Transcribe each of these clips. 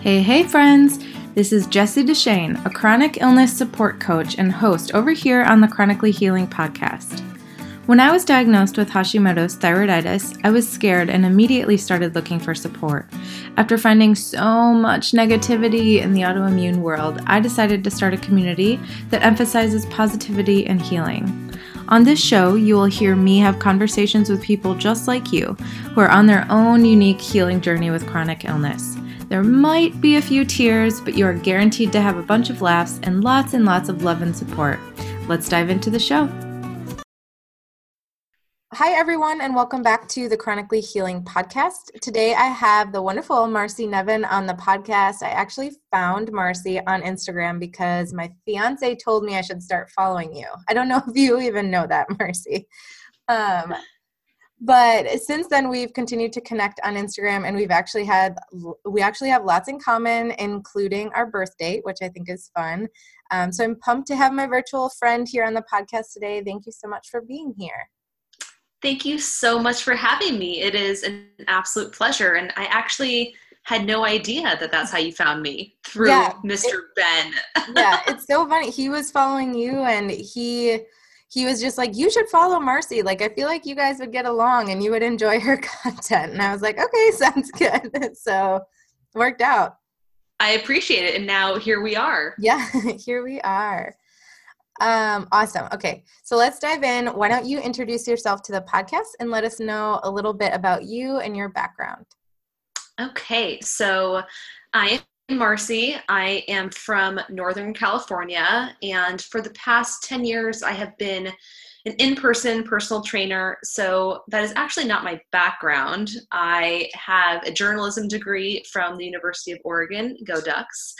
Hey, hey, friends! This is Jessie Deshane, a chronic illness support coach and host over here on the Chronically Healing podcast. When I was diagnosed with Hashimoto's thyroiditis, I was scared and immediately started looking for support. After finding so much negativity in the autoimmune world, I decided to start a community that emphasizes positivity and healing. On this show, you will hear me have conversations with people just like you who are on their own unique healing journey with chronic illness. There might be a few tears, but you are guaranteed to have a bunch of laughs and lots and lots of love and support. Let's dive into the show. Hi, everyone, and welcome back to the Chronically Healing Podcast. Today I have the wonderful Marcy Nevin on the podcast. I actually found Marcy on Instagram because my fiance told me I should start following you. I don't know if you even know that, Marcy. Um, but since then we've continued to connect on instagram and we've actually had we actually have lots in common including our birth date which i think is fun. Um, so i'm pumped to have my virtual friend here on the podcast today. Thank you so much for being here. Thank you so much for having me. It is an absolute pleasure and i actually had no idea that that's how you found me through yeah, mr it, ben. Yeah it's so funny. He was following you and he he was just like, You should follow Marcy. Like, I feel like you guys would get along and you would enjoy her content. And I was like, Okay, sounds good. so worked out. I appreciate it. And now here we are. Yeah, here we are. Um, awesome. Okay, so let's dive in. Why don't you introduce yourself to the podcast and let us know a little bit about you and your background? Okay, so I Marcy. I am from Northern California, and for the past 10 years, I have been an in person personal trainer. So that is actually not my background. I have a journalism degree from the University of Oregon, Go Ducks.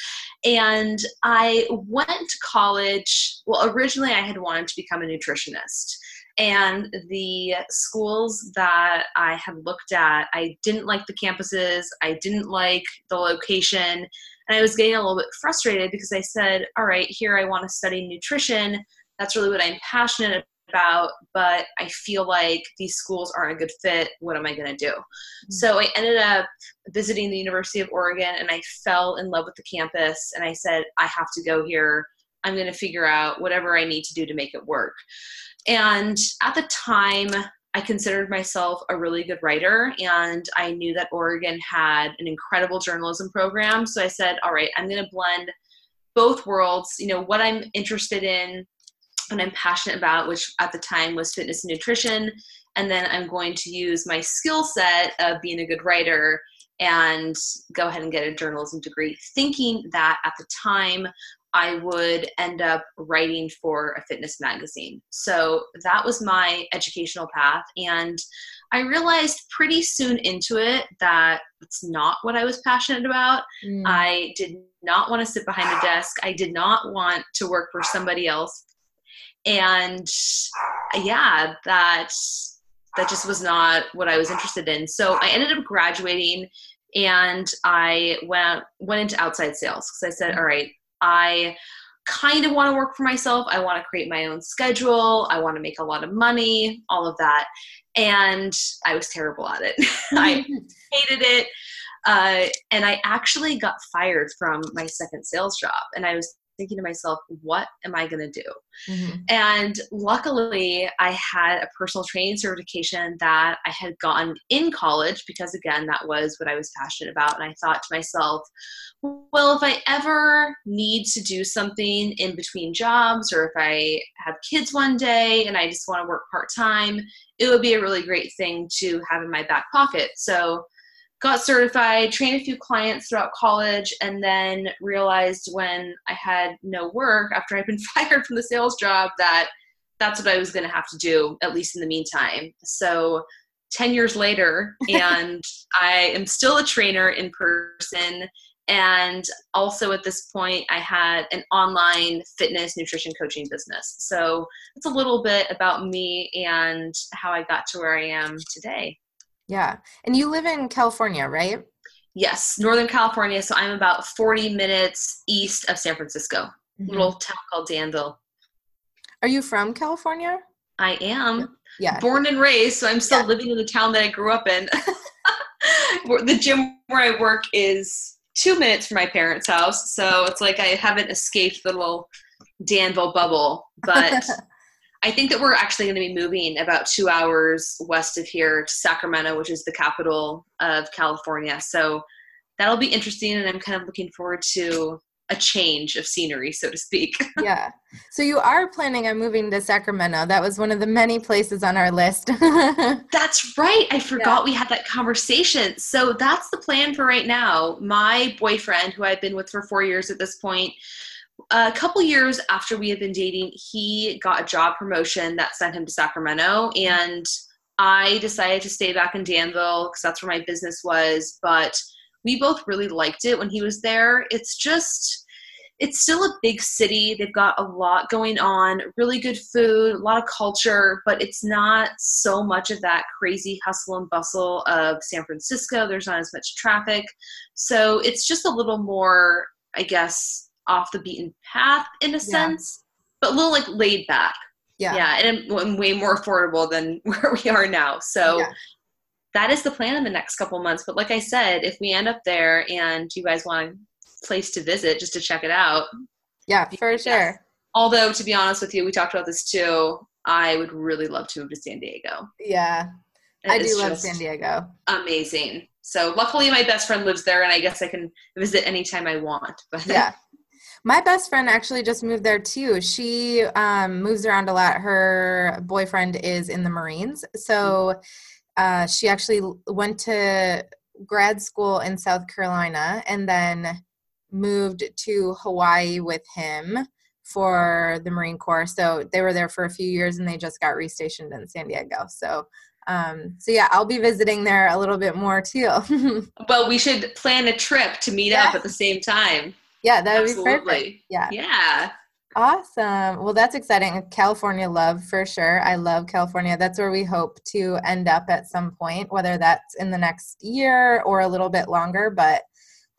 And I went to college. Well, originally, I had wanted to become a nutritionist. And the schools that I had looked at, I didn't like the campuses, I didn't like the location, and I was getting a little bit frustrated because I said, All right, here I want to study nutrition. That's really what I'm passionate about, but I feel like these schools aren't a good fit. What am I going to do? Mm-hmm. So I ended up visiting the University of Oregon and I fell in love with the campus and I said, I have to go here. I'm going to figure out whatever I need to do to make it work. And at the time, I considered myself a really good writer, and I knew that Oregon had an incredible journalism program. So I said, all right, I'm going to blend both worlds, you know, what I'm interested in and I'm passionate about, which at the time was fitness and nutrition. And then I'm going to use my skill set of being a good writer and go ahead and get a journalism degree, thinking that at the time I would end up writing for a fitness magazine. So that was my educational path. And I realized pretty soon into it that it's not what I was passionate about. Mm. I did not want to sit behind a desk, I did not want to work for somebody else. And yeah, that that just was not what I was interested in. So I ended up graduating and I went went into outside sales because I said, all right, I kind of want to work for myself. I want to create my own schedule. I want to make a lot of money, all of that. And I was terrible at it. I hated it. Uh, and I actually got fired from my second sales job. And I was thinking to myself, what am I going to do? Mm-hmm. And luckily, I had a personal training certification that I had gotten in college because, again, that was what I was passionate about. And I thought to myself, well, if I ever need to do something in between jobs or if I have kids one day and I just want to work part time, it would be a really great thing to have in my back pocket. So, got certified, trained a few clients throughout college, and then realized when I had no work after I'd been fired from the sales job that that's what I was going to have to do, at least in the meantime. So, 10 years later, and I am still a trainer in person. And also at this point, I had an online fitness nutrition coaching business. So it's a little bit about me and how I got to where I am today. Yeah. And you live in California, right? Yes, Northern California. So I'm about 40 minutes east of San Francisco, mm-hmm. little town called Danville. Are you from California? I am. Yeah. Born and raised, so I'm still yeah. living in the town that I grew up in. the gym where I work is two minutes from my parents' house. So it's like I haven't escaped the little Danville bubble. But I think that we're actually going to be moving about two hours west of here to Sacramento, which is the capital of California. So that'll be interesting. And I'm kind of looking forward to a change of scenery, so to speak. yeah. So you are planning on moving to Sacramento. That was one of the many places on our list. that's right. I forgot yeah. we had that conversation. So that's the plan for right now. My boyfriend, who I've been with for four years at this point, a couple years after we had been dating, he got a job promotion that sent him to Sacramento. And I decided to stay back in Danville because that's where my business was. But we both really liked it when he was there. It's just, it's still a big city. They've got a lot going on, really good food, a lot of culture, but it's not so much of that crazy hustle and bustle of San Francisco. There's not as much traffic. So it's just a little more, I guess, off the beaten path in a yeah. sense, but a little like laid back. Yeah. Yeah. And, and way more affordable than where we are now. So yeah. that is the plan in the next couple months. But like I said, if we end up there and you guys want a place to visit just to check it out. Yeah, for yes. sure. Although, to be honest with you, we talked about this too. I would really love to move to San Diego. Yeah. It I do love San Diego. Amazing. So luckily my best friend lives there and I guess I can visit anytime I want. But yeah. My best friend actually just moved there too. She um, moves around a lot. Her boyfriend is in the Marines. So uh, she actually went to grad school in South Carolina and then moved to Hawaii with him for the Marine Corps. So they were there for a few years and they just got restationed in San Diego. So um, so yeah, I'll be visiting there a little bit more too. well, we should plan a trip to meet yeah. up at the same time. Yeah, that would be perfect. Yeah. Yeah. Awesome. Well, that's exciting. California love for sure. I love California. That's where we hope to end up at some point, whether that's in the next year or a little bit longer. But,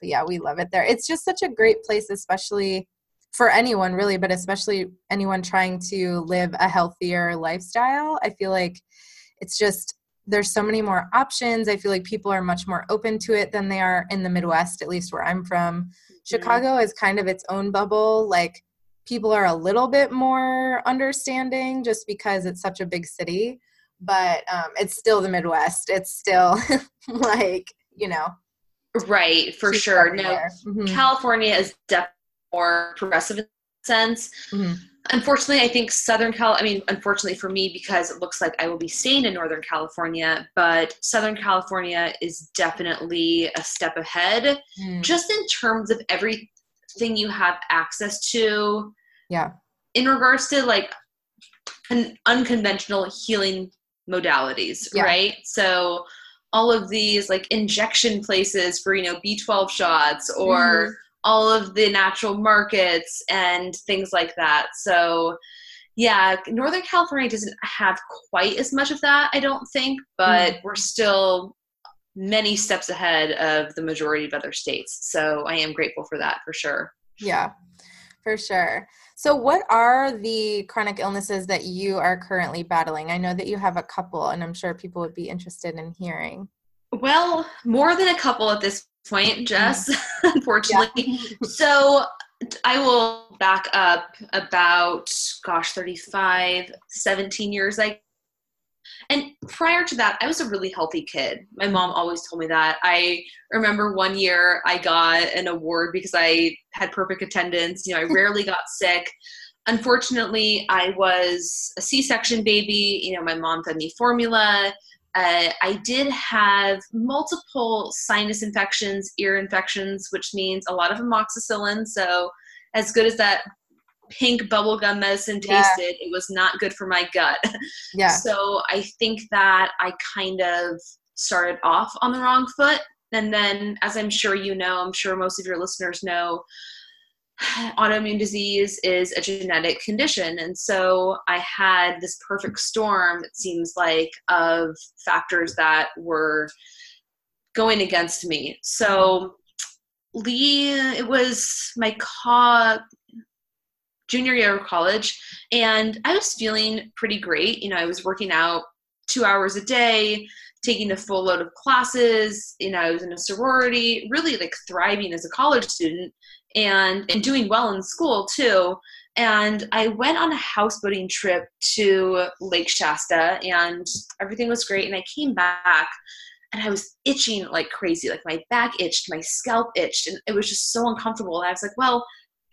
but yeah, we love it there. It's just such a great place, especially for anyone really, but especially anyone trying to live a healthier lifestyle. I feel like it's just there's so many more options. I feel like people are much more open to it than they are in the Midwest, at least where I'm from. Chicago is kind of its own bubble. Like people are a little bit more understanding just because it's such a big city, but um, it's still the Midwest. It's still like, you know. Right, for sure. No, mm-hmm. California is definitely more progressive in sense. Mm-hmm. Unfortunately, I think Southern Cal, I mean, unfortunately for me, because it looks like I will be staying in Northern California, but Southern California is definitely a step ahead mm. just in terms of everything you have access to. Yeah. In regards to like an unconventional healing modalities, yeah. right? So all of these like injection places for, you know, B12 shots or. Mm all of the natural markets and things like that. So, yeah, Northern California doesn't have quite as much of that, I don't think, but mm. we're still many steps ahead of the majority of other states. So, I am grateful for that for sure. Yeah, for sure. So, what are the chronic illnesses that you are currently battling? I know that you have a couple, and I'm sure people would be interested in hearing. Well, more than a couple at this point, mm-hmm. Jess, unfortunately. Yeah. so I will back up about, gosh, 35, 17 years. I and prior to that, I was a really healthy kid. My mom always told me that. I remember one year I got an award because I had perfect attendance. You know, I rarely got sick. Unfortunately, I was a C section baby. You know, my mom fed me formula. Uh, I did have multiple sinus infections, ear infections, which means a lot of amoxicillin. So, as good as that pink bubblegum medicine tasted, yeah. it was not good for my gut. Yeah. So, I think that I kind of started off on the wrong foot. And then, as I'm sure you know, I'm sure most of your listeners know, autoimmune disease is a genetic condition. And so I had this perfect storm, it seems like, of factors that were going against me. So Lee, it was my co- junior year of college, and I was feeling pretty great. You know, I was working out two hours a day, taking a full load of classes. You know, I was in a sorority, really like thriving as a college student and, and doing well in school too. And I went on a houseboating trip to Lake Shasta and everything was great. And I came back and I was itching like crazy. Like my back itched, my scalp itched, and it was just so uncomfortable. And I was like, well,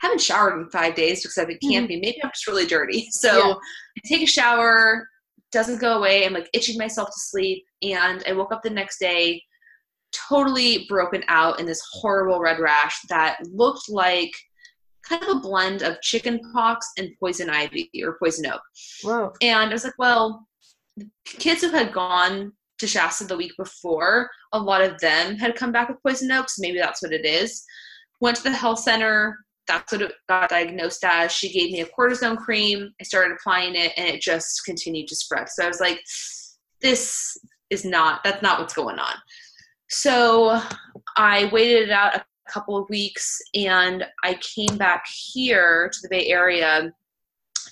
I haven't showered in five days because I've been mm-hmm. camping. Maybe I'm just really dirty. So yeah. I take a shower, doesn't go away. I'm like itching myself to sleep. And I woke up the next day totally broken out in this horrible red rash that looked like kind of a blend of chicken pox and poison ivy or poison oak. Whoa. And I was like, well, kids who had gone to Shasta the week before, a lot of them had come back with poison oak, so maybe that's what it is. Went to the health center. That's what it got diagnosed as. She gave me a cortisone cream. I started applying it, and it just continued to spread. So I was like, this is not, that's not what's going on. So I waited it out a couple of weeks and I came back here to the Bay Area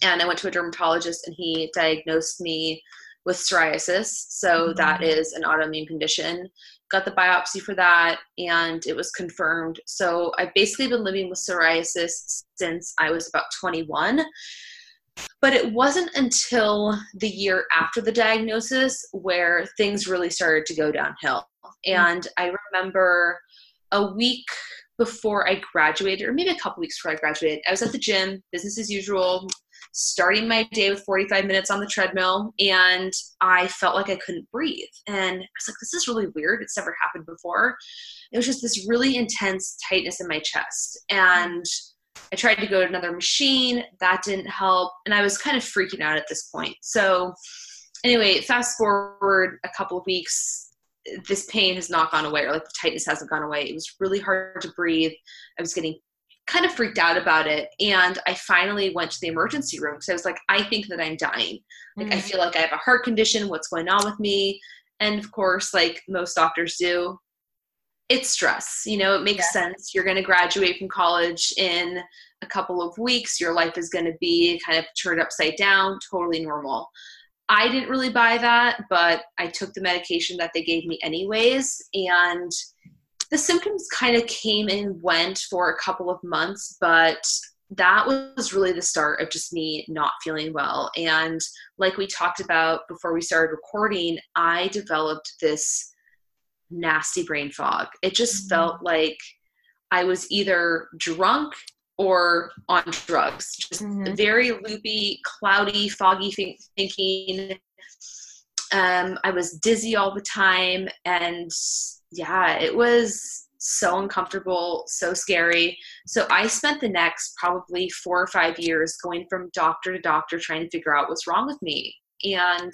and I went to a dermatologist and he diagnosed me with psoriasis. So mm-hmm. that is an autoimmune condition. Got the biopsy for that and it was confirmed. So I've basically been living with psoriasis since I was about 21. But it wasn't until the year after the diagnosis where things really started to go downhill. Mm-hmm. And I remember a week before I graduated, or maybe a couple weeks before I graduated, I was at the gym, business as usual, starting my day with 45 minutes on the treadmill, and I felt like I couldn't breathe. And I was like, this is really weird. It's never happened before. It was just this really intense tightness in my chest. And I tried to go to another machine, that didn't help. And I was kind of freaking out at this point. So, anyway, fast forward a couple of weeks, this pain has not gone away or like the tightness hasn't gone away. It was really hard to breathe. I was getting kind of freaked out about it. And I finally went to the emergency room because I was like, I think that I'm dying. Like, mm-hmm. I feel like I have a heart condition. What's going on with me? And of course, like most doctors do, it's stress. You know, it makes yeah. sense. You're going to graduate from college in a couple of weeks. Your life is going to be kind of turned upside down, totally normal. I didn't really buy that, but I took the medication that they gave me anyways. And the symptoms kind of came and went for a couple of months, but that was really the start of just me not feeling well. And like we talked about before we started recording, I developed this nasty brain fog. It just mm-hmm. felt like I was either drunk or on drugs. Just mm-hmm. very loopy, cloudy, foggy think- thinking. Um, I was dizzy all the time, and yeah, it was so uncomfortable, so scary. So I spent the next probably four or five years going from doctor to doctor trying to figure out what's wrong with me. And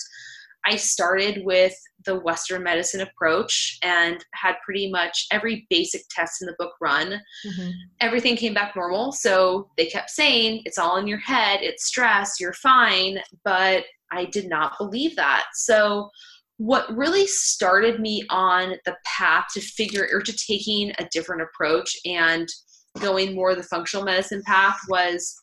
I started with the Western medicine approach and had pretty much every basic test in the book run. Mm-hmm. Everything came back normal. So they kept saying, it's all in your head, it's stress, you're fine. But I did not believe that. So, what really started me on the path to figure or to taking a different approach and going more the functional medicine path was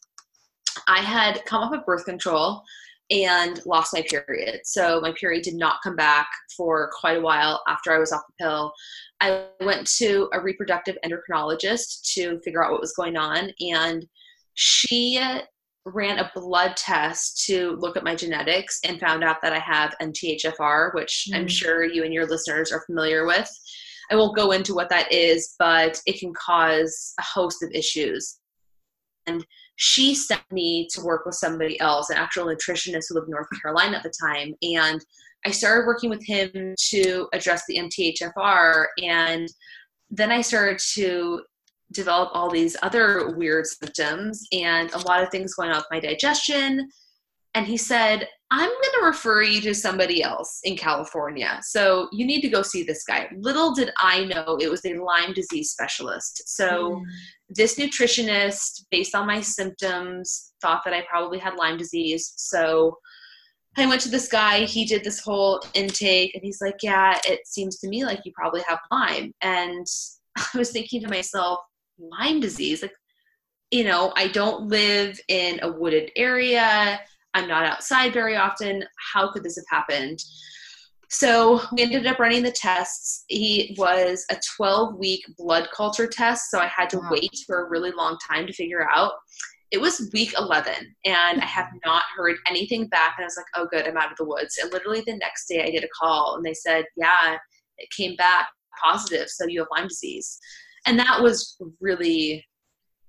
I had come off of birth control and lost my period. So my period did not come back for quite a while after I was off the pill. I went to a reproductive endocrinologist to figure out what was going on, and she ran a blood test to look at my genetics and found out that I have MTHFR, which mm. I'm sure you and your listeners are familiar with. I won't go into what that is, but it can cause a host of issues. And she sent me to work with somebody else, an actual nutritionist who lived in North Carolina at the time. And I started working with him to address the MTHFR. And then I started to develop all these other weird symptoms and a lot of things going on with my digestion. And he said, I'm going to refer you to somebody else in California. So you need to go see this guy. Little did I know it was a Lyme disease specialist. So mm. this nutritionist, based on my symptoms, thought that I probably had Lyme disease. So I went to this guy. He did this whole intake, and he's like, Yeah, it seems to me like you probably have Lyme. And I was thinking to myself, Lyme disease? Like, you know, I don't live in a wooded area I'm not outside very often. How could this have happened? so we ended up running the tests. He was a 12 week blood culture test, so I had to wow. wait for a really long time to figure out. It was week 11, and I have not heard anything back. And I was like, oh, good, I'm out of the woods. And literally the next day, I get a call, and they said, yeah, it came back positive, so you have Lyme disease. And that was really,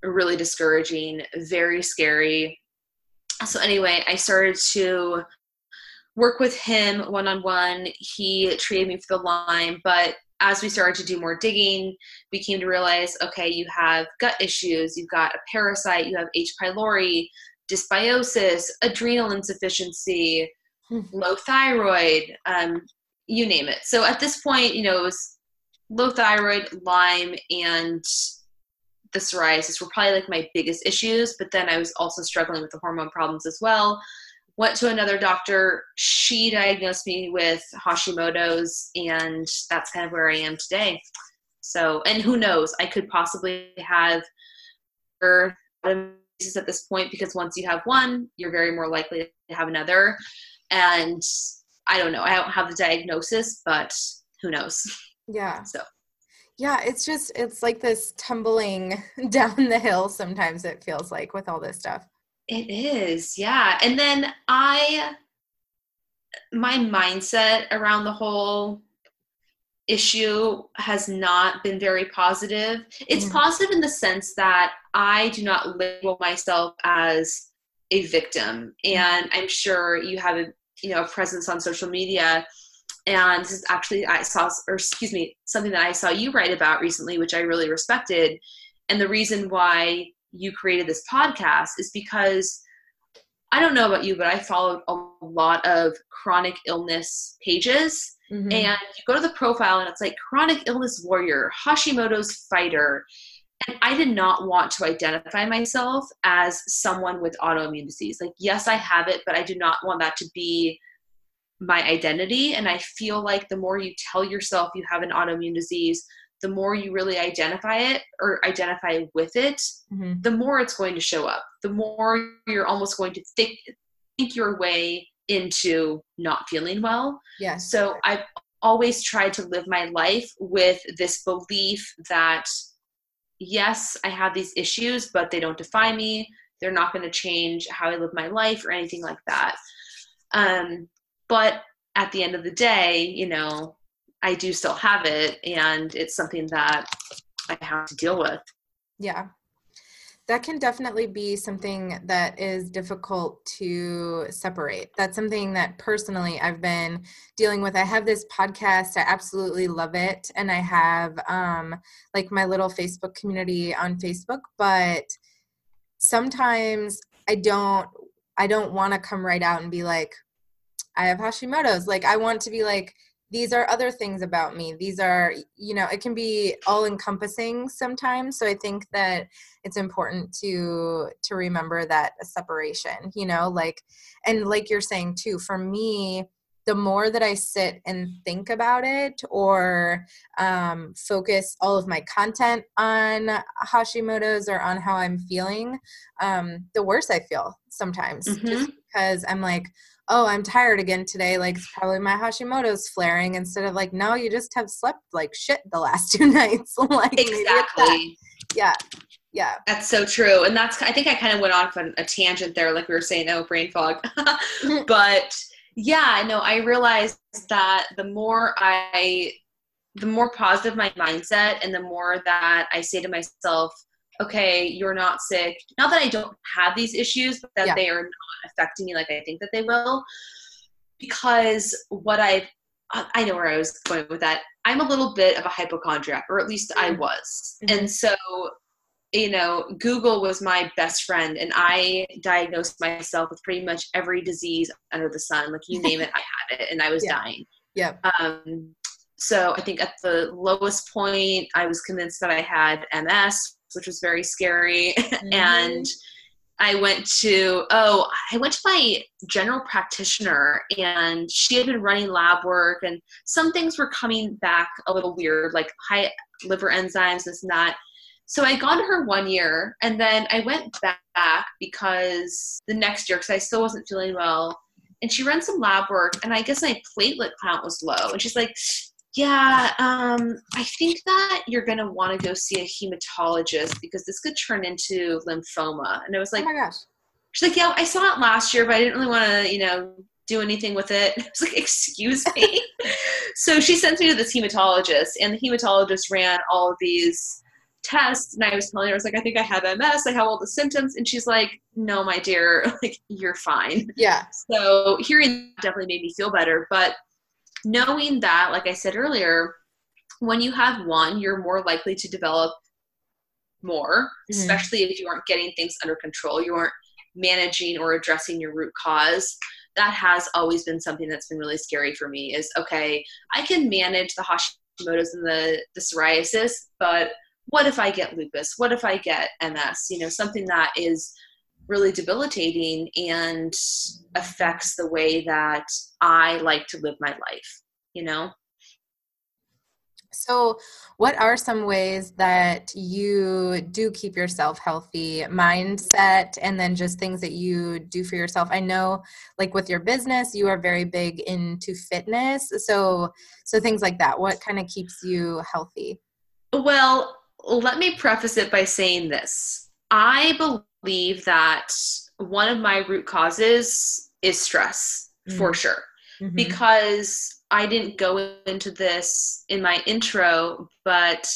really discouraging, very scary. So, anyway, I started to work with him one on one. He treated me for the Lyme, but as we started to do more digging, we came to realize okay, you have gut issues, you've got a parasite, you have H. pylori, dysbiosis, adrenal insufficiency, hmm. low thyroid, um, you name it. So at this point, you know, it was low thyroid, Lyme, and the psoriasis were probably like my biggest issues. But then I was also struggling with the hormone problems as well went to another doctor. She diagnosed me with Hashimoto's, and that's kind of where I am today. So, and who knows, I could possibly have diseases at this point because once you have one, you're very more likely to have another. And I don't know, I don't have the diagnosis, but who knows? Yeah. So, yeah, it's just, it's like this tumbling down the hill sometimes, it feels like with all this stuff. It is, yeah. And then I, my mindset around the whole issue has not been very positive. It's mm. positive in the sense that I do not label myself as a victim. Mm. And I'm sure you have a you know a presence on social media. And this is actually I saw or excuse me, something that I saw you write about recently, which I really respected. And the reason why you created this podcast is because I don't know about you, but I followed a lot of chronic illness pages. Mm-hmm. And you go to the profile and it's like chronic illness warrior, Hashimoto's fighter. And I did not want to identify myself as someone with autoimmune disease. Like, yes, I have it, but I do not want that to be my identity. And I feel like the more you tell yourself you have an autoimmune disease, the more you really identify it or identify with it, mm-hmm. the more it's going to show up. The more you're almost going to think think your way into not feeling well. Yes. So I've always tried to live my life with this belief that yes, I have these issues, but they don't define me. They're not going to change how I live my life or anything like that. Um, but at the end of the day, you know, I do still have it, and it's something that I have to deal with. Yeah. That can definitely be something that is difficult to separate. That's something that personally I've been dealing with. I have this podcast, I absolutely love it. And I have um, like my little Facebook community on Facebook, but sometimes I don't I don't want to come right out and be like, I have Hashimoto's. Like I want to be like, these are other things about me these are you know it can be all encompassing sometimes so i think that it's important to to remember that separation you know like and like you're saying too for me the more that I sit and think about it or um, focus all of my content on Hashimoto's or on how I'm feeling, um, the worse I feel sometimes. Mm-hmm. Just because I'm like, oh, I'm tired again today. Like it's probably my Hashimoto's flaring instead of like, no, you just have slept like shit the last two nights. like exactly. Yeah. Yeah. That's so true. And that's, I think I kind of went off on a tangent there, like we were saying, oh, brain fog. but yeah, no, I realized that the more I, the more positive my mindset and the more that I say to myself, okay, you're not sick. Not that I don't have these issues, but that yeah. they are not affecting me like I think that they will. Because what I've, I know where I was going with that. I'm a little bit of a hypochondriac, or at least I mm-hmm. was. Mm-hmm. And so, you know, Google was my best friend, and I diagnosed myself with pretty much every disease under the sun. Like you name it, I had it, and I was yeah. dying. Yeah. Um, so I think at the lowest point, I was convinced that I had MS, which was very scary. Mm-hmm. and I went to, oh, I went to my general practitioner and she had been running lab work and some things were coming back a little weird, like high liver enzymes, this and that. So I gone to her one year and then I went back because the next year, because I still wasn't feeling well. and she ran some lab work, and I guess my platelet count was low. And she's like, yeah, um, I think that you're going to want to go see a hematologist because this could turn into lymphoma. And I was like, oh my gosh. She's like, yeah, I saw it last year, but I didn't really want to, you know, do anything with it. I was like, excuse me. so she sends me to this hematologist, and the hematologist ran all of these tests. And I was telling her, I was like, I think I have MS. I have all the symptoms. And she's like, no, my dear, like, you're fine. Yeah. So hearing definitely made me feel better. But knowing that, like I said earlier, when you have one, you're more likely to develop more, mm-hmm. especially if you aren't getting things under control. You aren't managing or addressing your root cause. That has always been something that's been really scary for me is okay, I can manage the Hashimoto's and the, the psoriasis, but what if I get lupus? What if I get MS? You know, something that is really debilitating and affects the way that I like to live my life, you know? So, what are some ways that you do keep yourself healthy, mindset, and then just things that you do for yourself? I know, like with your business, you are very big into fitness. So, so things like that. What kind of keeps you healthy? Well, let me preface it by saying this. I believe that one of my root causes is stress mm-hmm. for sure. Mm-hmm. Because I didn't go into this in my intro, but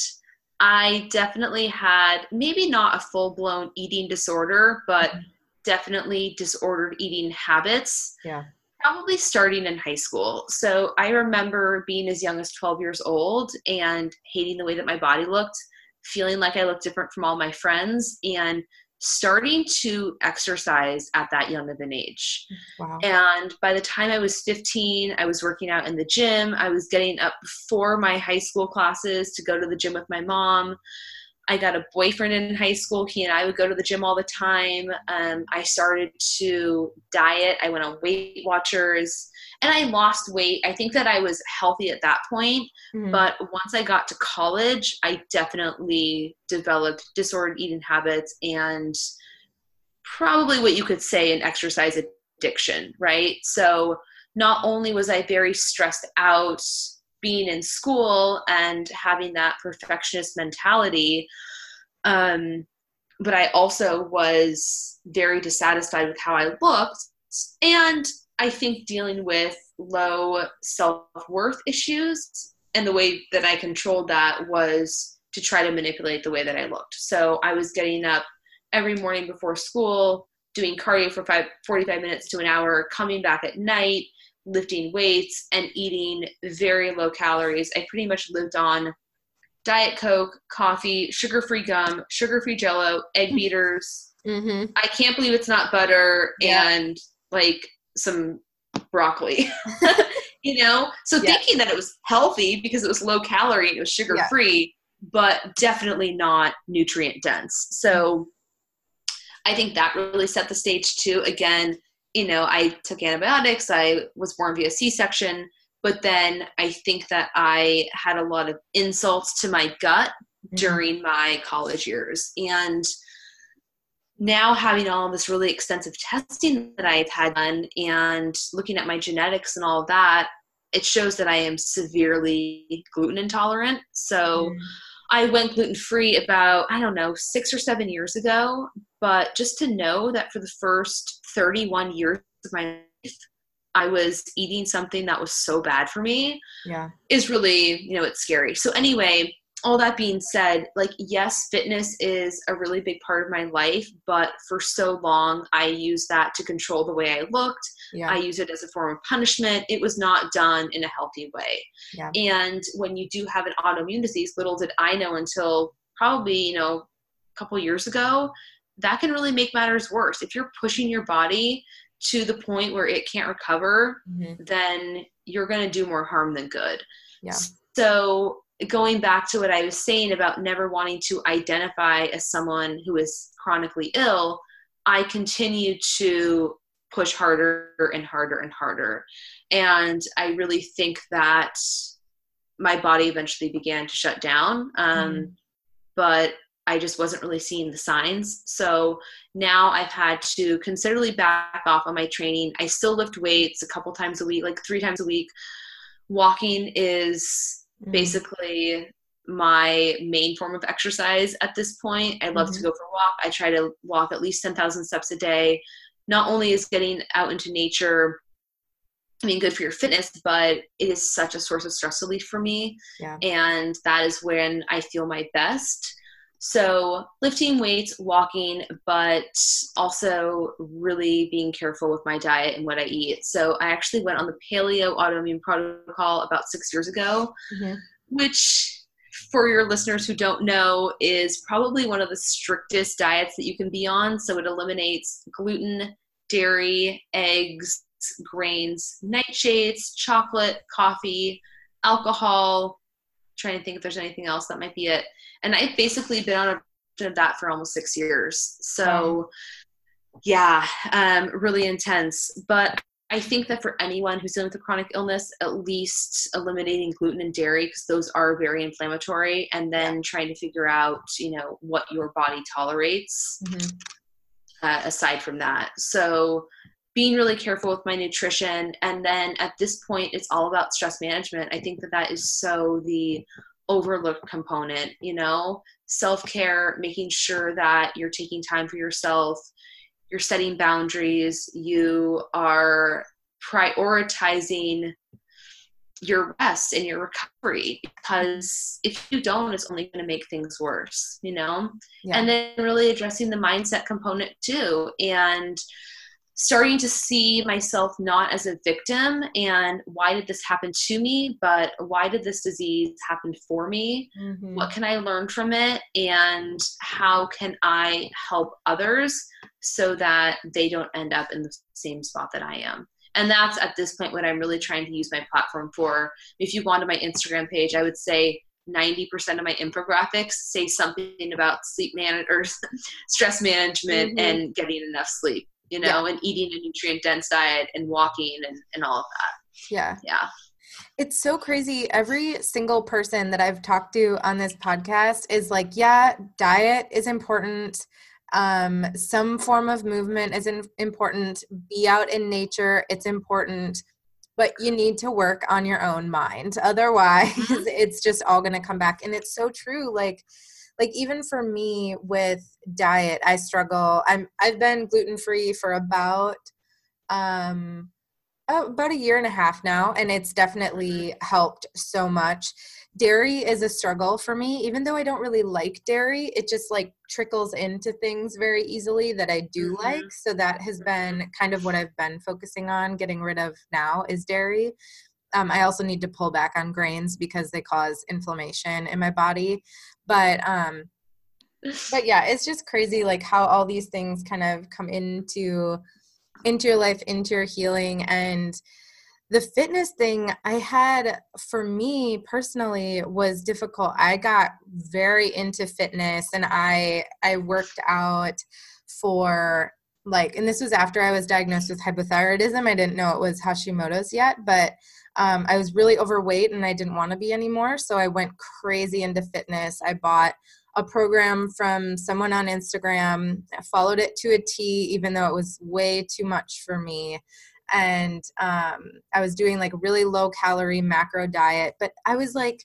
I definitely had maybe not a full blown eating disorder, but mm-hmm. definitely disordered eating habits. Yeah. Probably starting in high school. So I remember being as young as 12 years old and hating the way that my body looked feeling like I looked different from all my friends and starting to exercise at that young of an age. Wow. And by the time I was 15, I was working out in the gym. I was getting up before my high school classes to go to the gym with my mom. I got a boyfriend in high school. He and I would go to the gym all the time. Um, I started to diet. I went on Weight Watchers and I lost weight. I think that I was healthy at that point, mm-hmm. but once I got to college, I definitely developed disordered eating habits and probably what you could say an exercise addiction, right? So not only was I very stressed out being in school and having that perfectionist mentality, um, but I also was very dissatisfied with how I looked and I think dealing with low self worth issues and the way that I controlled that was to try to manipulate the way that I looked. So I was getting up every morning before school, doing cardio for five, 45 minutes to an hour, coming back at night, lifting weights, and eating very low calories. I pretty much lived on Diet Coke, coffee, sugar free gum, sugar free jello, egg mm-hmm. beaters. Mm-hmm. I can't believe it's not butter yeah. and like some broccoli. you know? So yeah. thinking that it was healthy because it was low calorie and it was sugar free, yeah. but definitely not nutrient dense. So I think that really set the stage too. Again, you know, I took antibiotics, I was born via C section, but then I think that I had a lot of insults to my gut mm-hmm. during my college years. And now having all this really extensive testing that I've had done and looking at my genetics and all of that, it shows that I am severely gluten intolerant. So mm. I went gluten free about, I don't know, six or seven years ago. But just to know that for the first 31 years of my life, I was eating something that was so bad for me yeah. is really, you know, it's scary. So, anyway, all that being said, like, yes, fitness is a really big part of my life, but for so long, I used that to control the way I looked. Yeah. I use it as a form of punishment. It was not done in a healthy way. Yeah. And when you do have an autoimmune disease, little did I know until probably, you know, a couple years ago, that can really make matters worse. If you're pushing your body to the point where it can't recover, mm-hmm. then you're going to do more harm than good. Yeah. So going back to what I was saying about never wanting to identify as someone who is chronically ill, I continue to push harder and harder and harder. And I really think that my body eventually began to shut down. Um, mm. But I just wasn't really seeing the signs. So now I've had to considerably back off on my training. I still lift weights a couple times a week, like three times a week. Walking is mm. basically my main form of exercise at this point. I love mm-hmm. to go for a walk. I try to walk at least 10,000 steps a day. Not only is getting out into nature I mean, good for your fitness, but it is such a source of stress relief for me. Yeah. And that is when I feel my best. So, lifting weights, walking, but also really being careful with my diet and what I eat. So, I actually went on the paleo autoimmune protocol about six years ago, mm-hmm. which, for your listeners who don't know, is probably one of the strictest diets that you can be on. So, it eliminates gluten, dairy, eggs, grains, nightshades, chocolate, coffee, alcohol. Trying to think if there's anything else that might be it. And I've basically been on a of that for almost six years. So, yeah, um, really intense. But I think that for anyone who's dealing with a chronic illness, at least eliminating gluten and dairy because those are very inflammatory, and then trying to figure out, you know, what your body tolerates. Mm-hmm. Uh, aside from that, so being really careful with my nutrition. And then at this point it's all about stress management. I think that that is so the overlooked component you know? Self-care making sure that you're taking time for yourself you're setting boundaries you are prioritizing your rest and your recovery. Because if you don't it's only going to make things worse you know? Yeah. and then really addressing the mindset component too. And starting to see myself not as a victim and why did this happen to me, but why did this disease happen for me? Mm-hmm. What can I learn from it? And how can I help others so that they don't end up in the same spot that I am? And that's at this point what I'm really trying to use my platform for. If you go onto my Instagram page, I would say 90% of my infographics say something about sleep man or stress management mm-hmm. and getting enough sleep you know, yeah. and eating a nutrient dense diet and walking and, and all of that. Yeah. Yeah. It's so crazy. Every single person that I've talked to on this podcast is like, yeah, diet is important. Um, some form of movement is in, important. Be out in nature, it's important. But you need to work on your own mind. Otherwise, mm-hmm. it's just all going to come back. And it's so true. Like, like even for me with diet i struggle i'm i've been gluten free for about um about a year and a half now and it's definitely helped so much. Dairy is a struggle for me even though i don't really like dairy it just like trickles into things very easily that i do mm-hmm. like so that has been kind of what i've been focusing on getting rid of now is dairy. Um, i also need to pull back on grains because they cause inflammation in my body but um but yeah it's just crazy like how all these things kind of come into into your life into your healing. And the fitness thing i had for me personally was difficult. I got very into fitness and i i worked out for like and this was after i was diagnosed with hypothyroidism. I didn't know it was hashimoto's yet but um, i was really overweight and i didn't want to be anymore so i went crazy into fitness. I bought a program from someone on instagram. I followed it to a t even though it was way too much for me. And um, i was doing like really low calorie macro diet but i was like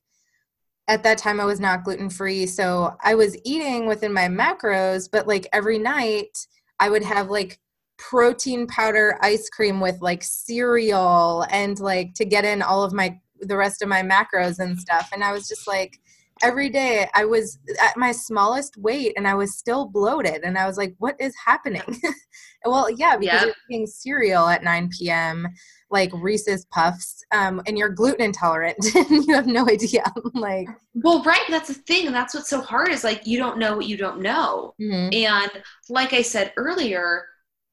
at that time i was not gluten free so i was eating within my macros but like every night I would have like protein powder ice cream with like cereal and like to get in all of my the rest of my macros and stuff and I was just like every day I was at my smallest weight and I was still bloated and I was like what is happening well yeah because yep. you're eating cereal at 9 p.m like Reese's Puffs, um, and you're gluten intolerant, and you have no idea. like, well, right, that's the thing, and that's what's so hard is like you don't know what you don't know. Mm-hmm. And like I said earlier,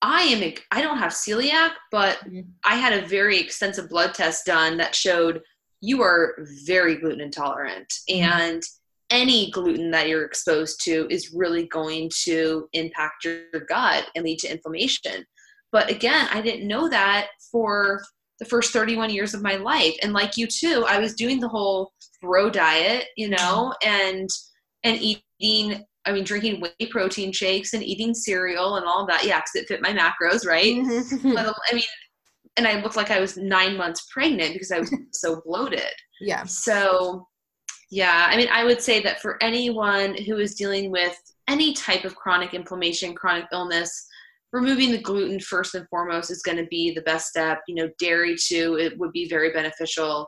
I am I don't have celiac, but mm-hmm. I had a very extensive blood test done that showed you are very gluten intolerant, mm-hmm. and any gluten that you're exposed to is really going to impact your gut and lead to inflammation. But again, I didn't know that for the first 31 years of my life. And like you too, I was doing the whole bro diet, you know, and and eating I mean, drinking whey protein shakes and eating cereal and all that. Yeah, because it fit my macros, right? Mm-hmm. but I mean, and I looked like I was nine months pregnant because I was so bloated. Yeah. So, yeah, I mean, I would say that for anyone who is dealing with any type of chronic inflammation, chronic illness, removing the gluten first and foremost is going to be the best step. You know, dairy too, it would be very beneficial.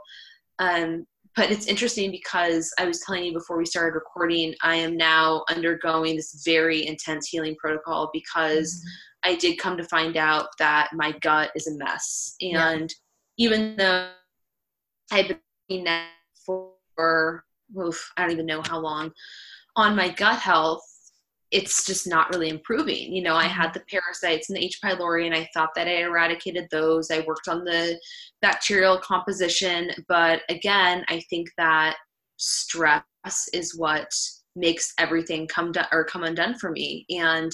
Um, but it's interesting because I was telling you before we started recording, I am now undergoing this very intense healing protocol because mm-hmm. I did come to find out that my gut is a mess. And yeah. even though I've been that for, oof, I don't even know how long, on my gut health, it's just not really improving. You know, I had mm-hmm. the parasites and the H. pylori, and I thought that I eradicated those. I worked on the bacterial composition, but again, I think that stress is what makes everything come to, or come undone for me. And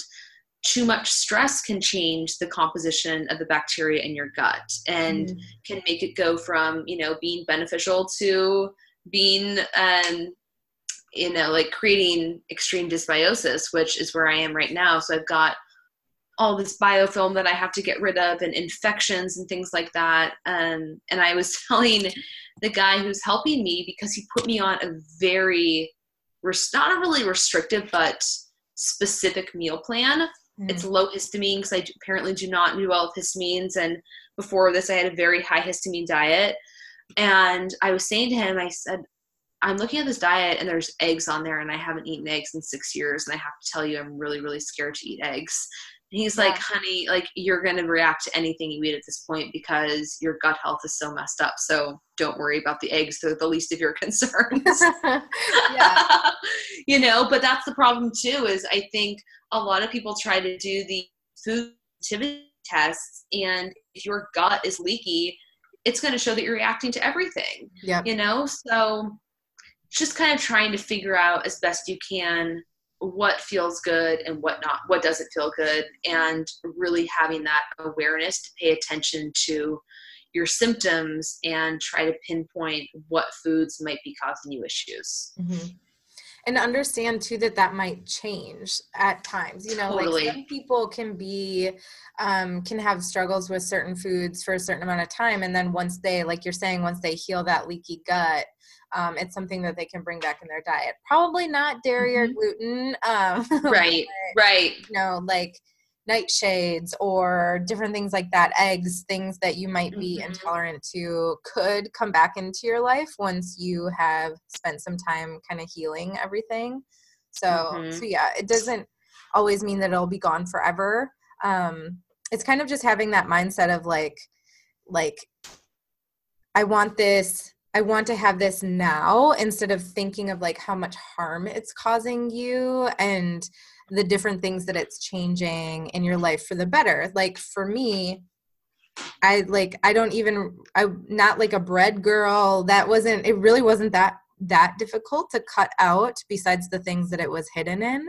too much stress can change the composition of the bacteria in your gut and mm. can make it go from you know being beneficial to being um, you know, like creating extreme dysbiosis, which is where I am right now. So I've got all this biofilm that I have to get rid of and infections and things like that. Um, and I was telling the guy who's helping me because he put me on a very, not a really restrictive, but specific meal plan. Mm. It's low histamine because I apparently do not do well with histamines. And before this, I had a very high histamine diet. And I was saying to him, I said, I'm looking at this diet and there's eggs on there and I haven't eaten eggs in six years and I have to tell you I'm really, really scared to eat eggs. And he's like, honey, like you're gonna react to anything you eat at this point because your gut health is so messed up. So don't worry about the eggs, they're the least of your concerns. yeah. you know, but that's the problem too, is I think a lot of people try to do the food sensitivity tests and if your gut is leaky, it's going to show that you're reacting to everything. Yeah. You know, so just kind of trying to figure out as best you can what feels good and what not what doesn't feel good and really having that awareness to pay attention to your symptoms and try to pinpoint what foods might be causing you issues mm-hmm. and understand too that that might change at times you know totally. like some people can be um, can have struggles with certain foods for a certain amount of time and then once they like you're saying once they heal that leaky gut um, it's something that they can bring back in their diet. Probably not dairy mm-hmm. or gluten. Um, right, but, right. You know, like nightshades or different things like that, eggs, things that you might be mm-hmm. intolerant to could come back into your life once you have spent some time kind of healing everything. So, mm-hmm. so yeah, it doesn't always mean that it'll be gone forever. Um, it's kind of just having that mindset of like, like, I want this I want to have this now instead of thinking of like how much harm it's causing you and the different things that it's changing in your life for the better. Like for me, I like I don't even I'm not like a bread girl. That wasn't it really wasn't that that difficult to cut out besides the things that it was hidden in.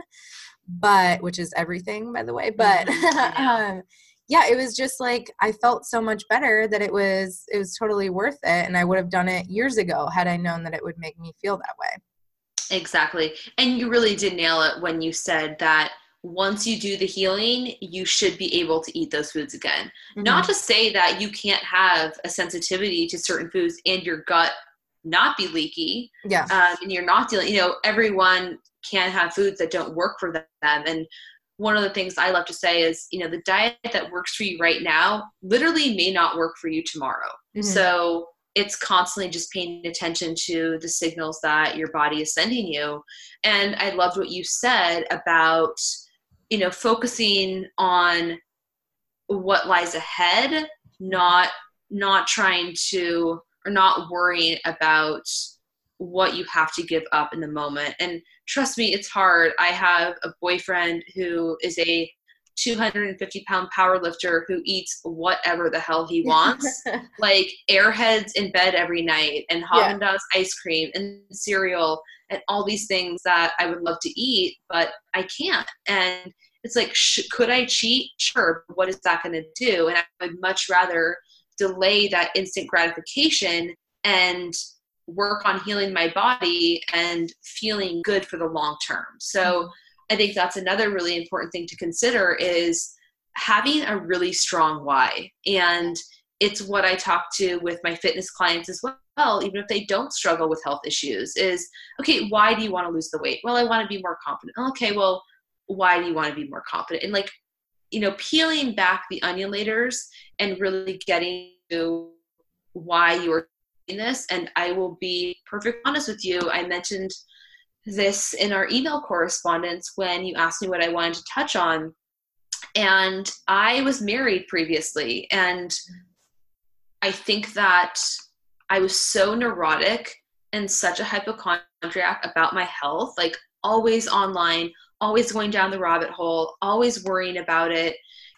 But which is everything by the way, but mm-hmm. um yeah, it was just like I felt so much better that it was it was totally worth it and I would have done it years ago had I known that it would make me feel that way. Exactly. And you really did nail it when you said that once you do the healing, you should be able to eat those foods again. Mm-hmm. Not to say that you can't have a sensitivity to certain foods and your gut not be leaky. Yeah. Um, and you're not dealing, you know, everyone can have foods that don't work for them. And one of the things I love to say is, you know, the diet that works for you right now literally may not work for you tomorrow. Mm-hmm. So it's constantly just paying attention to the signals that your body is sending you. And I loved what you said about, you know, focusing on what lies ahead, not not trying to or not worrying about what you have to give up in the moment. And trust me, it's hard. I have a boyfriend who is a 250 pound power lifter who eats whatever the hell he wants, like airheads in bed every night and Haagen Dazs yeah. ice cream and cereal and all these things that I would love to eat, but I can't. And it's like, sh- could I cheat? Sure. What is that going to do? And I would much rather delay that instant gratification and work on healing my body and feeling good for the long term. So mm-hmm. I think that's another really important thing to consider is having a really strong why. And it's what I talk to with my fitness clients as well, even if they don't struggle with health issues, is okay, why do you want to lose the weight? Well, I want to be more confident. Okay, well, why do you want to be more confident? And like, you know, peeling back the onion layers and really getting to why you are this. And I will be perfectly honest with you. I mentioned this in our email correspondence when you asked me what I wanted to touch on. And I was married previously. And I think that I was so neurotic and such a hypochondriac about my health, like always online, always going down the rabbit hole, always worrying about it.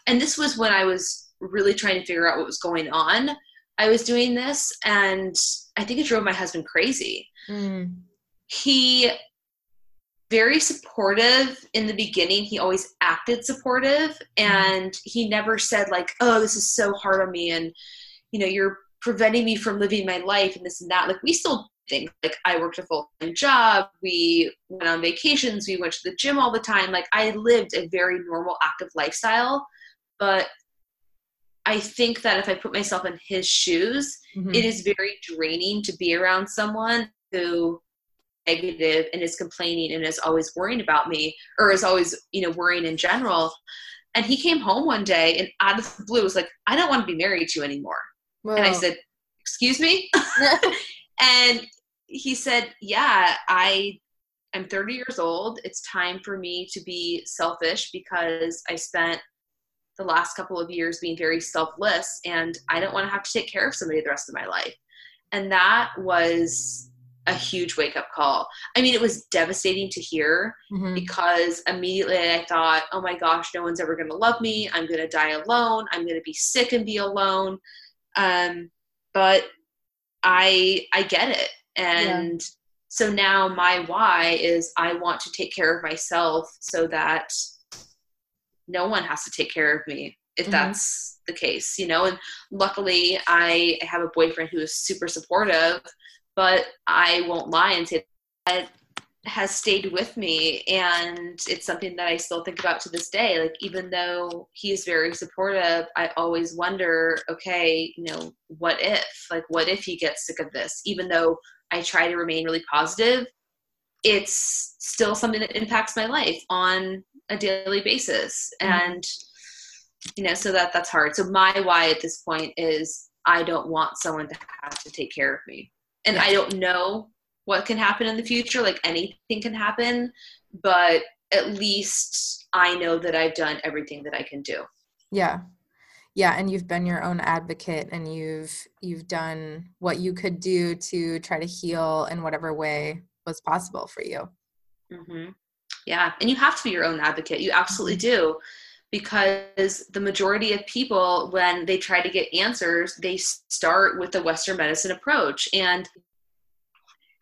And this was when I was really trying to figure out what was going on. I was doing this, and I think it drove my husband crazy. Mm. He very supportive in the beginning. He always acted supportive, and he never said like, "Oh, this is so hard on me," and you know, you're preventing me from living my life and this and that. Like we still think like I worked a full time job. We went on vacations. We went to the gym all the time. Like I lived a very normal, active lifestyle. But I think that if I put myself in his shoes, mm-hmm. it is very draining to be around someone who negative and is complaining and is always worrying about me or is always you know worrying in general and he came home one day and out of the blue was like i don't want to be married to you anymore Whoa. and i said excuse me and he said yeah i i'm 30 years old it's time for me to be selfish because i spent the last couple of years being very selfless and i don't want to have to take care of somebody the rest of my life and that was a huge wake up call. I mean, it was devastating to hear mm-hmm. because immediately I thought, oh my gosh, no one's ever going to love me. I'm going to die alone. I'm going to be sick and be alone. Um, but I I get it, and yeah. so now my why is I want to take care of myself so that no one has to take care of me if mm-hmm. that's the case, you know. And luckily, I have a boyfriend who is super supportive but I won't lie and say that has stayed with me and it's something that I still think about to this day. Like even though he is very supportive, I always wonder, okay, you know, what if? Like what if he gets sick of this? Even though I try to remain really positive, it's still something that impacts my life on a daily basis. Mm-hmm. And you know, so that that's hard. So my why at this point is I don't want someone to have to take care of me and yeah. I don't know what can happen in the future. Like anything can happen, but at least I know that I've done everything that I can do. Yeah. Yeah, and you've been your own advocate and you've you've done what you could do to try to heal in whatever way was possible for you. Mm-hmm. Yeah, and you have to be your own advocate. You absolutely mm-hmm. do because the majority of people when they try to get answers they start with the western medicine approach and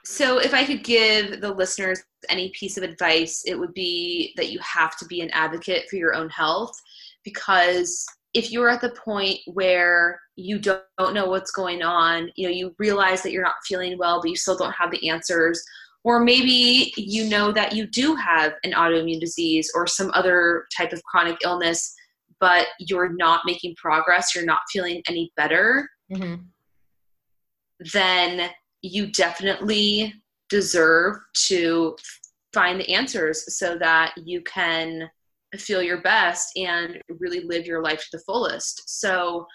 so if i could give the listeners any piece of advice it would be that you have to be an advocate for your own health because if you're at the point where you don't, don't know what's going on you know you realize that you're not feeling well but you still don't have the answers or maybe you know that you do have an autoimmune disease or some other type of chronic illness, but you're not making progress, you're not feeling any better, mm-hmm. then you definitely deserve to find the answers so that you can feel your best and really live your life to the fullest. So,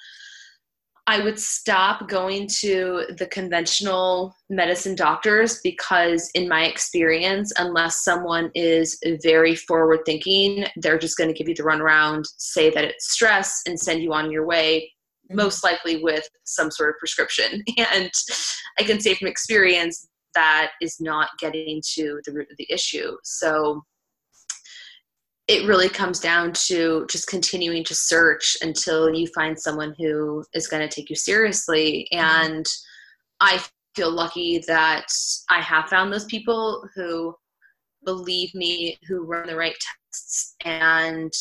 I would stop going to the conventional medicine doctors because, in my experience, unless someone is very forward thinking, they're just going to give you the runaround, say that it's stress, and send you on your way, mm-hmm. most likely with some sort of prescription. And I can say from experience that is not getting to the root of the issue. So, it really comes down to just continuing to search until you find someone who is going to take you seriously. And I feel lucky that I have found those people who believe me, who run the right tests, and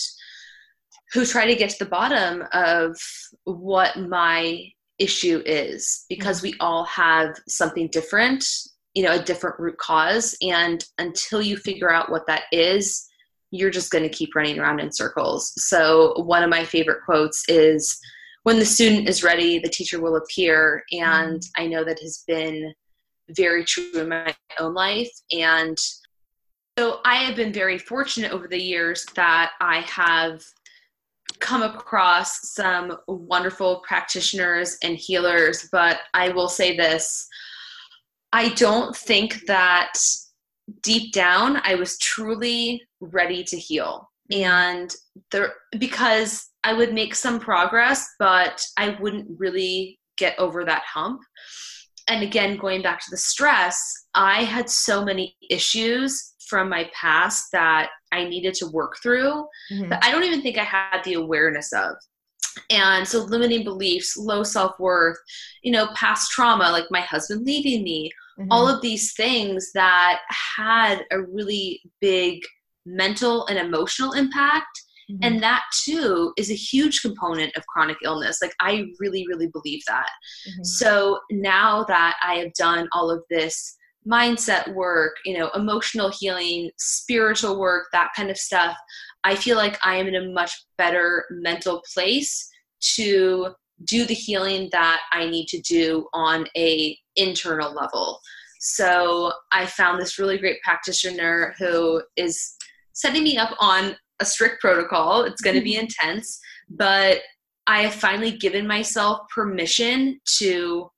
who try to get to the bottom of what my issue is because mm-hmm. we all have something different, you know, a different root cause. And until you figure out what that is, you're just going to keep running around in circles. So, one of my favorite quotes is when the student is ready, the teacher will appear. And mm-hmm. I know that has been very true in my own life. And so, I have been very fortunate over the years that I have come across some wonderful practitioners and healers, but I will say this I don't think that deep down I was truly ready to heal. Mm-hmm. And there because I would make some progress, but I wouldn't really get over that hump. And again, going back to the stress, I had so many issues from my past that I needed to work through mm-hmm. that I don't even think I had the awareness of. And so limiting beliefs, low self-worth, you know, past trauma, like my husband leaving me, mm-hmm. all of these things that had a really big mental and emotional impact. Mm-hmm. And that too is a huge component of chronic illness. Like, I really, really believe that. Mm-hmm. So now that I have done all of this mindset work, you know, emotional healing, spiritual work, that kind of stuff, I feel like I am in a much better mental place to do the healing that I need to do on a internal level. So I found this really great practitioner who is setting me up on a strict protocol. It's going to be mm-hmm. intense, but I have finally given myself permission to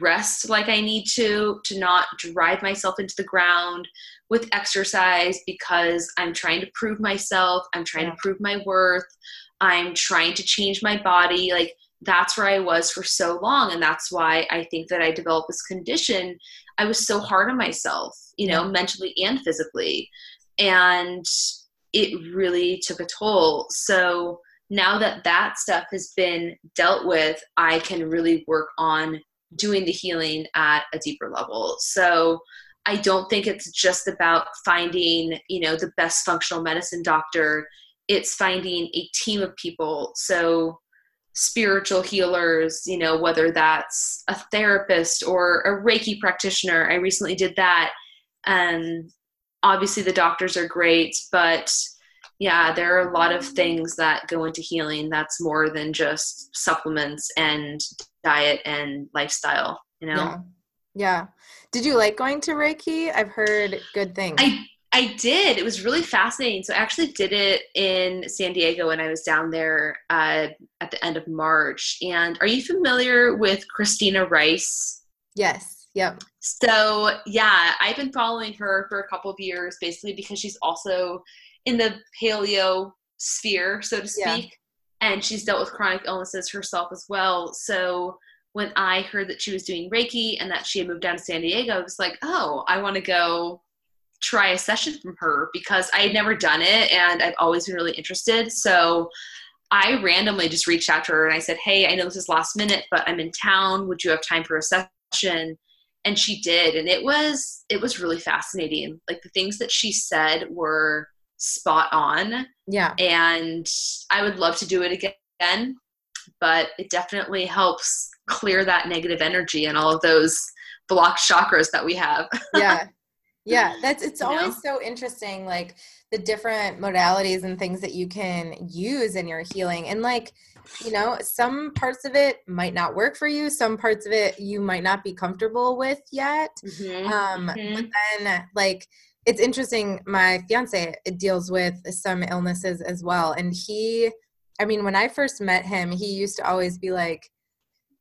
rest like I need to, to not drive myself into the ground with exercise because I'm trying to prove myself, I'm trying to prove my worth, I'm trying to change my body. Like that's where I was for so long. And that's why I think that I developed this condition. I was so hard on myself, you know, mentally and physically. And it really took a toll. So now that that stuff has been dealt with, I can really work on doing the healing at a deeper level. So I don't think it's just about finding, you know, the best functional medicine doctor. It's finding a team of people. So spiritual healers, you know, whether that's a therapist or a Reiki practitioner. I recently did that. And obviously the doctors are great, but yeah, there are a lot of things that go into healing that's more than just supplements and diet and lifestyle, you know? Yeah. yeah. Did you like going to Reiki? I've heard good things. I I did. It was really fascinating. So I actually did it in San Diego when I was down there uh, at the end of March. And are you familiar with Christina Rice? Yes. Yep. So yeah, I've been following her for a couple of years, basically because she's also in the paleo sphere, so to speak. Yeah. And she's dealt with chronic illnesses herself as well. So when I heard that she was doing Reiki and that she had moved down to San Diego, I was like, oh, I want to go try a session from her because I had never done it and I've always been really interested. So I randomly just reached out to her and I said, Hey, I know this is last minute, but I'm in town. Would you have time for a session? And she did. And it was it was really fascinating. Like the things that she said were spot on. Yeah. And I would love to do it again, but it definitely helps clear that negative energy and all of those blocked chakras that we have. yeah. Yeah, that's it's always know? so interesting like the different modalities and things that you can use in your healing. And like, you know, some parts of it might not work for you, some parts of it you might not be comfortable with yet. Mm-hmm. Um mm-hmm. but then like it's interesting my fiance deals with some illnesses as well and he I mean, when I first met him, he used to always be like,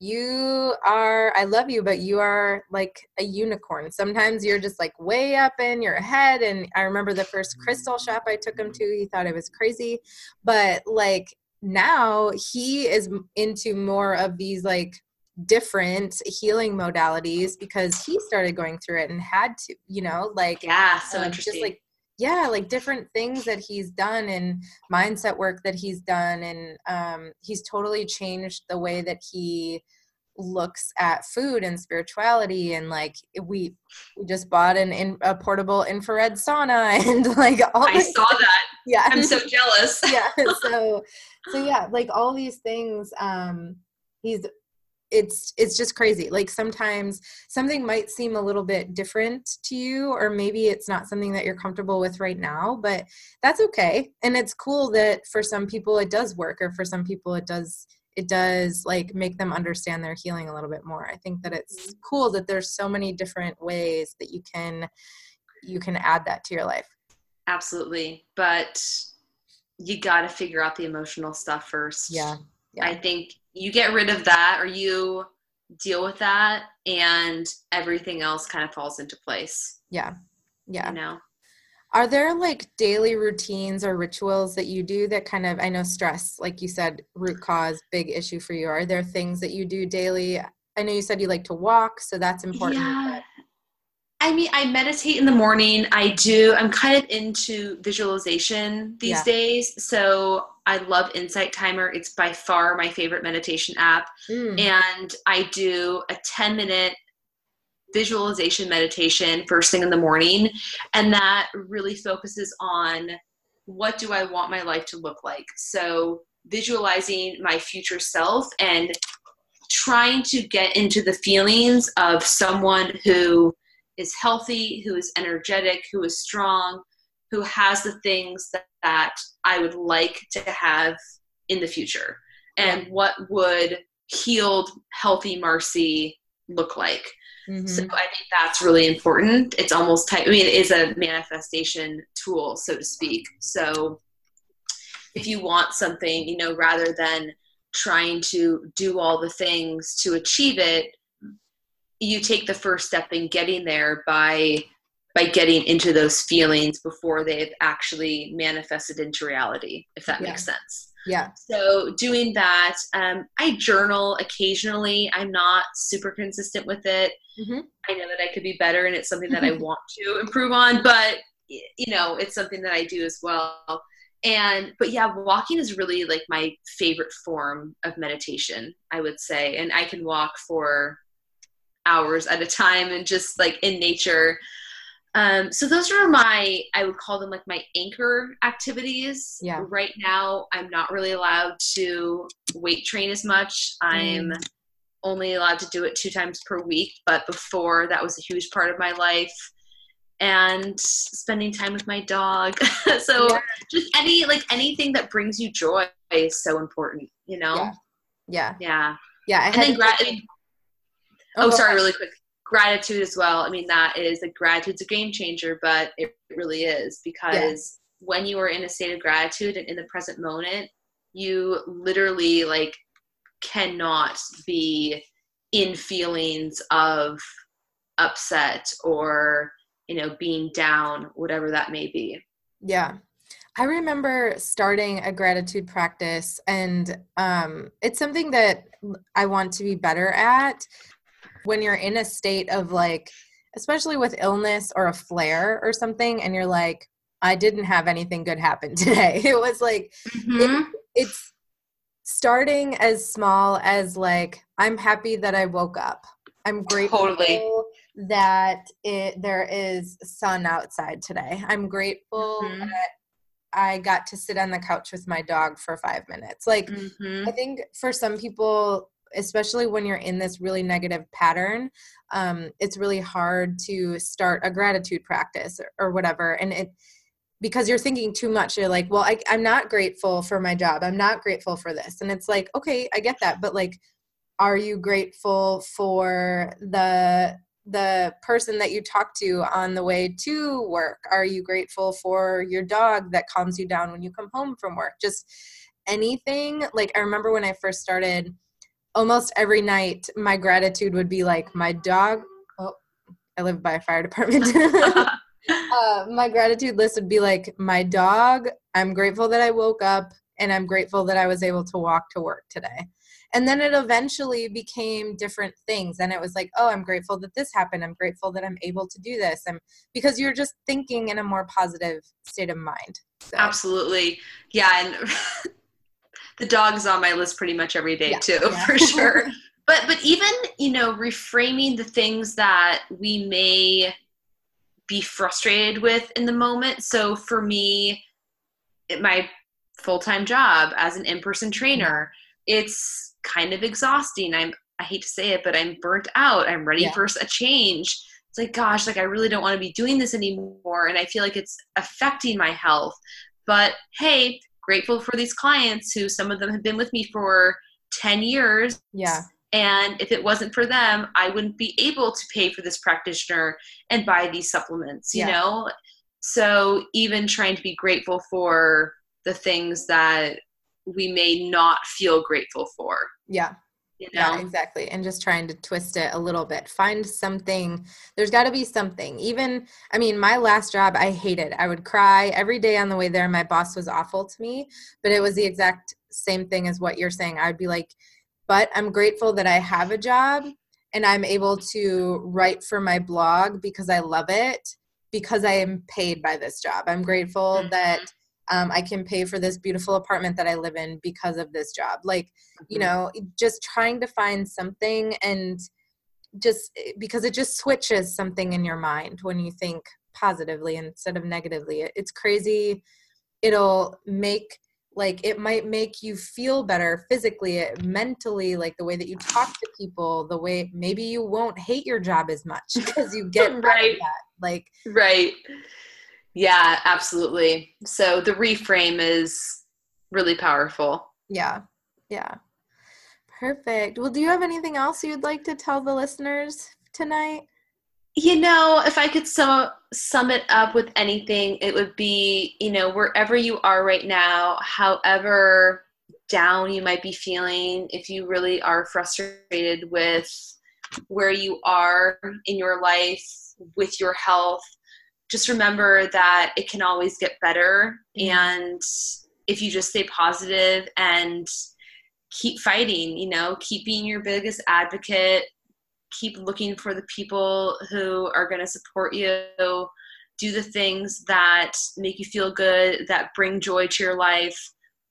you are i love you but you are like a unicorn. Sometimes you're just like way up in your head and i remember the first crystal shop i took him to he thought i was crazy. But like now he is into more of these like different healing modalities because he started going through it and had to you know like yeah so um, interesting. just like yeah like different things that he's done and mindset work that he's done and um, he's totally changed the way that he looks at food and spirituality and like we we just bought an in, a portable infrared sauna and like all I saw that. Yeah. I'm so jealous. yeah. So so yeah, like all these things um he's it's it's just crazy like sometimes something might seem a little bit different to you or maybe it's not something that you're comfortable with right now but that's okay and it's cool that for some people it does work or for some people it does it does like make them understand their healing a little bit more. I think that it's mm-hmm. cool that there's so many different ways that you can you can add that to your life. Absolutely. But you got to figure out the emotional stuff first. Yeah, yeah. i think you get rid of that or you deal with that and everything else kind of falls into place. Yeah yeah. You know are there like daily routines or rituals that you do that kind of i know stress like you said root cause big issue for you are there things that you do daily i know you said you like to walk so that's important yeah. I mean, I meditate in the morning. I do. I'm kind of into visualization these yeah. days. So I love Insight Timer. It's by far my favorite meditation app. Mm. And I do a 10 minute visualization meditation first thing in the morning. And that really focuses on what do I want my life to look like. So visualizing my future self and trying to get into the feelings of someone who is healthy, who is energetic, who is strong, who has the things that, that I would like to have in the future. And what would healed, healthy Marcy look like? Mm-hmm. So I think that's really important. It's almost, type, I mean, it is a manifestation tool, so to speak. So if you want something, you know, rather than trying to do all the things to achieve it, you take the first step in getting there by by getting into those feelings before they've actually manifested into reality if that yeah. makes sense yeah. So doing that um, i journal occasionally. I'm not super consistent with it. Mm-hmm. i know that i could be better and it's something that i want to improve on but you know it's something that i do as well. And but yeah walking is really like my favorite form of meditation i would say. And i can walk for hours at a time and just like in nature. Um, so those are my, I would call them like my anchor activities. Yeah. Right now, I'm not really allowed to weight train as much. I'm mm. only allowed to do it two times per week, but before that was a huge part of my life. And spending time with my dog. so yeah. just any like anything that brings you joy is so important, you know? Yeah. Yeah. Yeah. Yeah. I and then gra- I mean, Oh, oh sorry, really quick. Gratitude as well. I mean, that is like gratitude's a game changer, but it really is because yeah. when you are in a state of gratitude and in the present moment, you literally like cannot be in feelings of upset or you know being down whatever that may be yeah i remember starting a gratitude practice and um, it's something that i want to be better at when you're in a state of like especially with illness or a flare or something and you're like i didn't have anything good happen today it was like mm-hmm. it, it's starting as small as like i'm happy that i woke up i'm grateful totally. that it there is sun outside today i'm grateful mm-hmm. that I got to sit on the couch with my dog for five minutes. Like, mm-hmm. I think for some people, especially when you're in this really negative pattern um, it's really hard to start a gratitude practice or, or whatever. And it because you're thinking too much you're like well I, i'm not grateful for my job. I'm not grateful for this. And it's like okay i get that. But like are you grateful for the the person that you talk to on the way to work? Are you grateful for your dog that calms you down when you come home from work? Just anything. Like i remember when i first started almost every night my gratitude would be like my dog oh i live by a fire department. Uh, my gratitude list would be like my dog i'm grateful that i woke up and i'm grateful that i was able to walk to work today. And then it eventually became different things and it was like oh i'm grateful that this happened i'm grateful that i'm able to do this and because you're just thinking in a more positive state of mind. So. absolutely. Yeah and the dog's on my list pretty much every day yeah, too, yeah. for sure. but but even you know reframing the things that we may be frustrated with in the moment. So for me, it, my full time job as an in person mm-hmm. trainer, it's kind of exhausting. I'm I hate to say it, but I'm burnt out. I'm ready Yeah. for a change. It's like, gosh, like I really don't want to be doing this anymore. And I feel like it's affecting my health. But hey, grateful for these clients who some of them have been with me for 10 years. Yeah. And if it wasn't for them, I wouldn't be able to pay for this practitioner and buy these supplements, you Yeah. know? So even trying to be grateful for the things that we may not feel grateful for, Yeah. You know? Yeah, exactly. And just trying to twist it a little bit. Find something. There's got to be something. Even, I mean, my last job, I hated. I would cry every day on the way there. My boss was awful to me, but it was the exact same thing as what you're saying. I would be like, but I'm grateful that I have a job and I'm able to write for my blog because I love it, because I am paid by this job. I'm grateful Mhm. that um, I can pay for this beautiful apartment that I live in because of this job. Like, you Mhm. know just trying to find something and just eh, because it just switches something in your mind when you think positively instead of negatively It- it's crazy it'll make like it might make you feel better physically eh, mentally like the way that you talk to people the way maybe you won't hate your job as much because you get Right. that like Right. Yeah, absolutely. So the reframe is really powerful. yeah yeah perfect well do you have anything else you'd like to tell the listeners tonight You know, if I could sum sum it up with anything, it would be, you know, wherever you are right now, however down you might be feeling, if you really are frustrated with where you are in your life with your health, just remember that it can always get better Mhm. and if you just stay positive and keep fighting, you know, keep being your biggest advocate, keep looking for the people who are going to support you do the things that make you feel good that bring joy to your life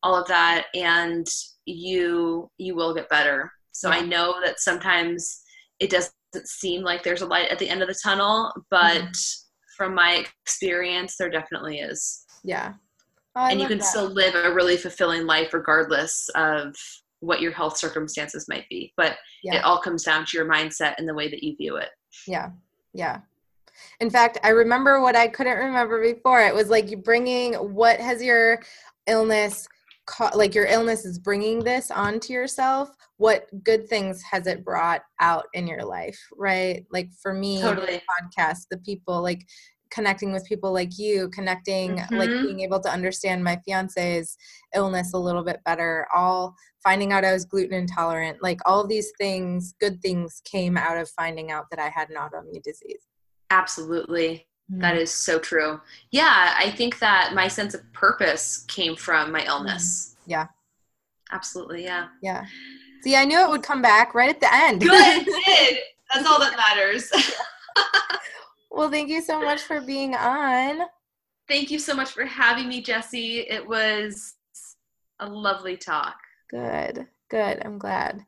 all of that and you you will get better so i know that sometimes it doesn't seem like there's a light at the end of the tunnel but Mm-hmm. From my experience there definitely is Yeah. Oh, and you can that. still live a really fulfilling life regardless of what your health circumstances might be but Yeah. it all comes down to your mindset and the way that you view it Yeah. Yeah. In fact, I remember what I couldn't remember before. It was like you bringing what has your illness ca- like your illness is bringing this onto yourself. What good things has it brought out in your life, right? Like for me, Totally. podcast, the people like connecting with people like you, connecting like Mhm. being able to understand my fiance's illness a little bit better, all finding out I was gluten intolerant, like all these things, good things came out of finding out that I had an autoimmune disease. Absolutely. That mm. is so true. Yeah, I think that my sense of purpose came from my illness. Mm. Yeah. Absolutely, yeah. Yeah. See, I knew it would come back right at the end. Good, it did. That's all that matters. well, thank you so much for being on. Thank you so much for having me, Jesse. It was a lovely talk. Good. Good. I'm glad.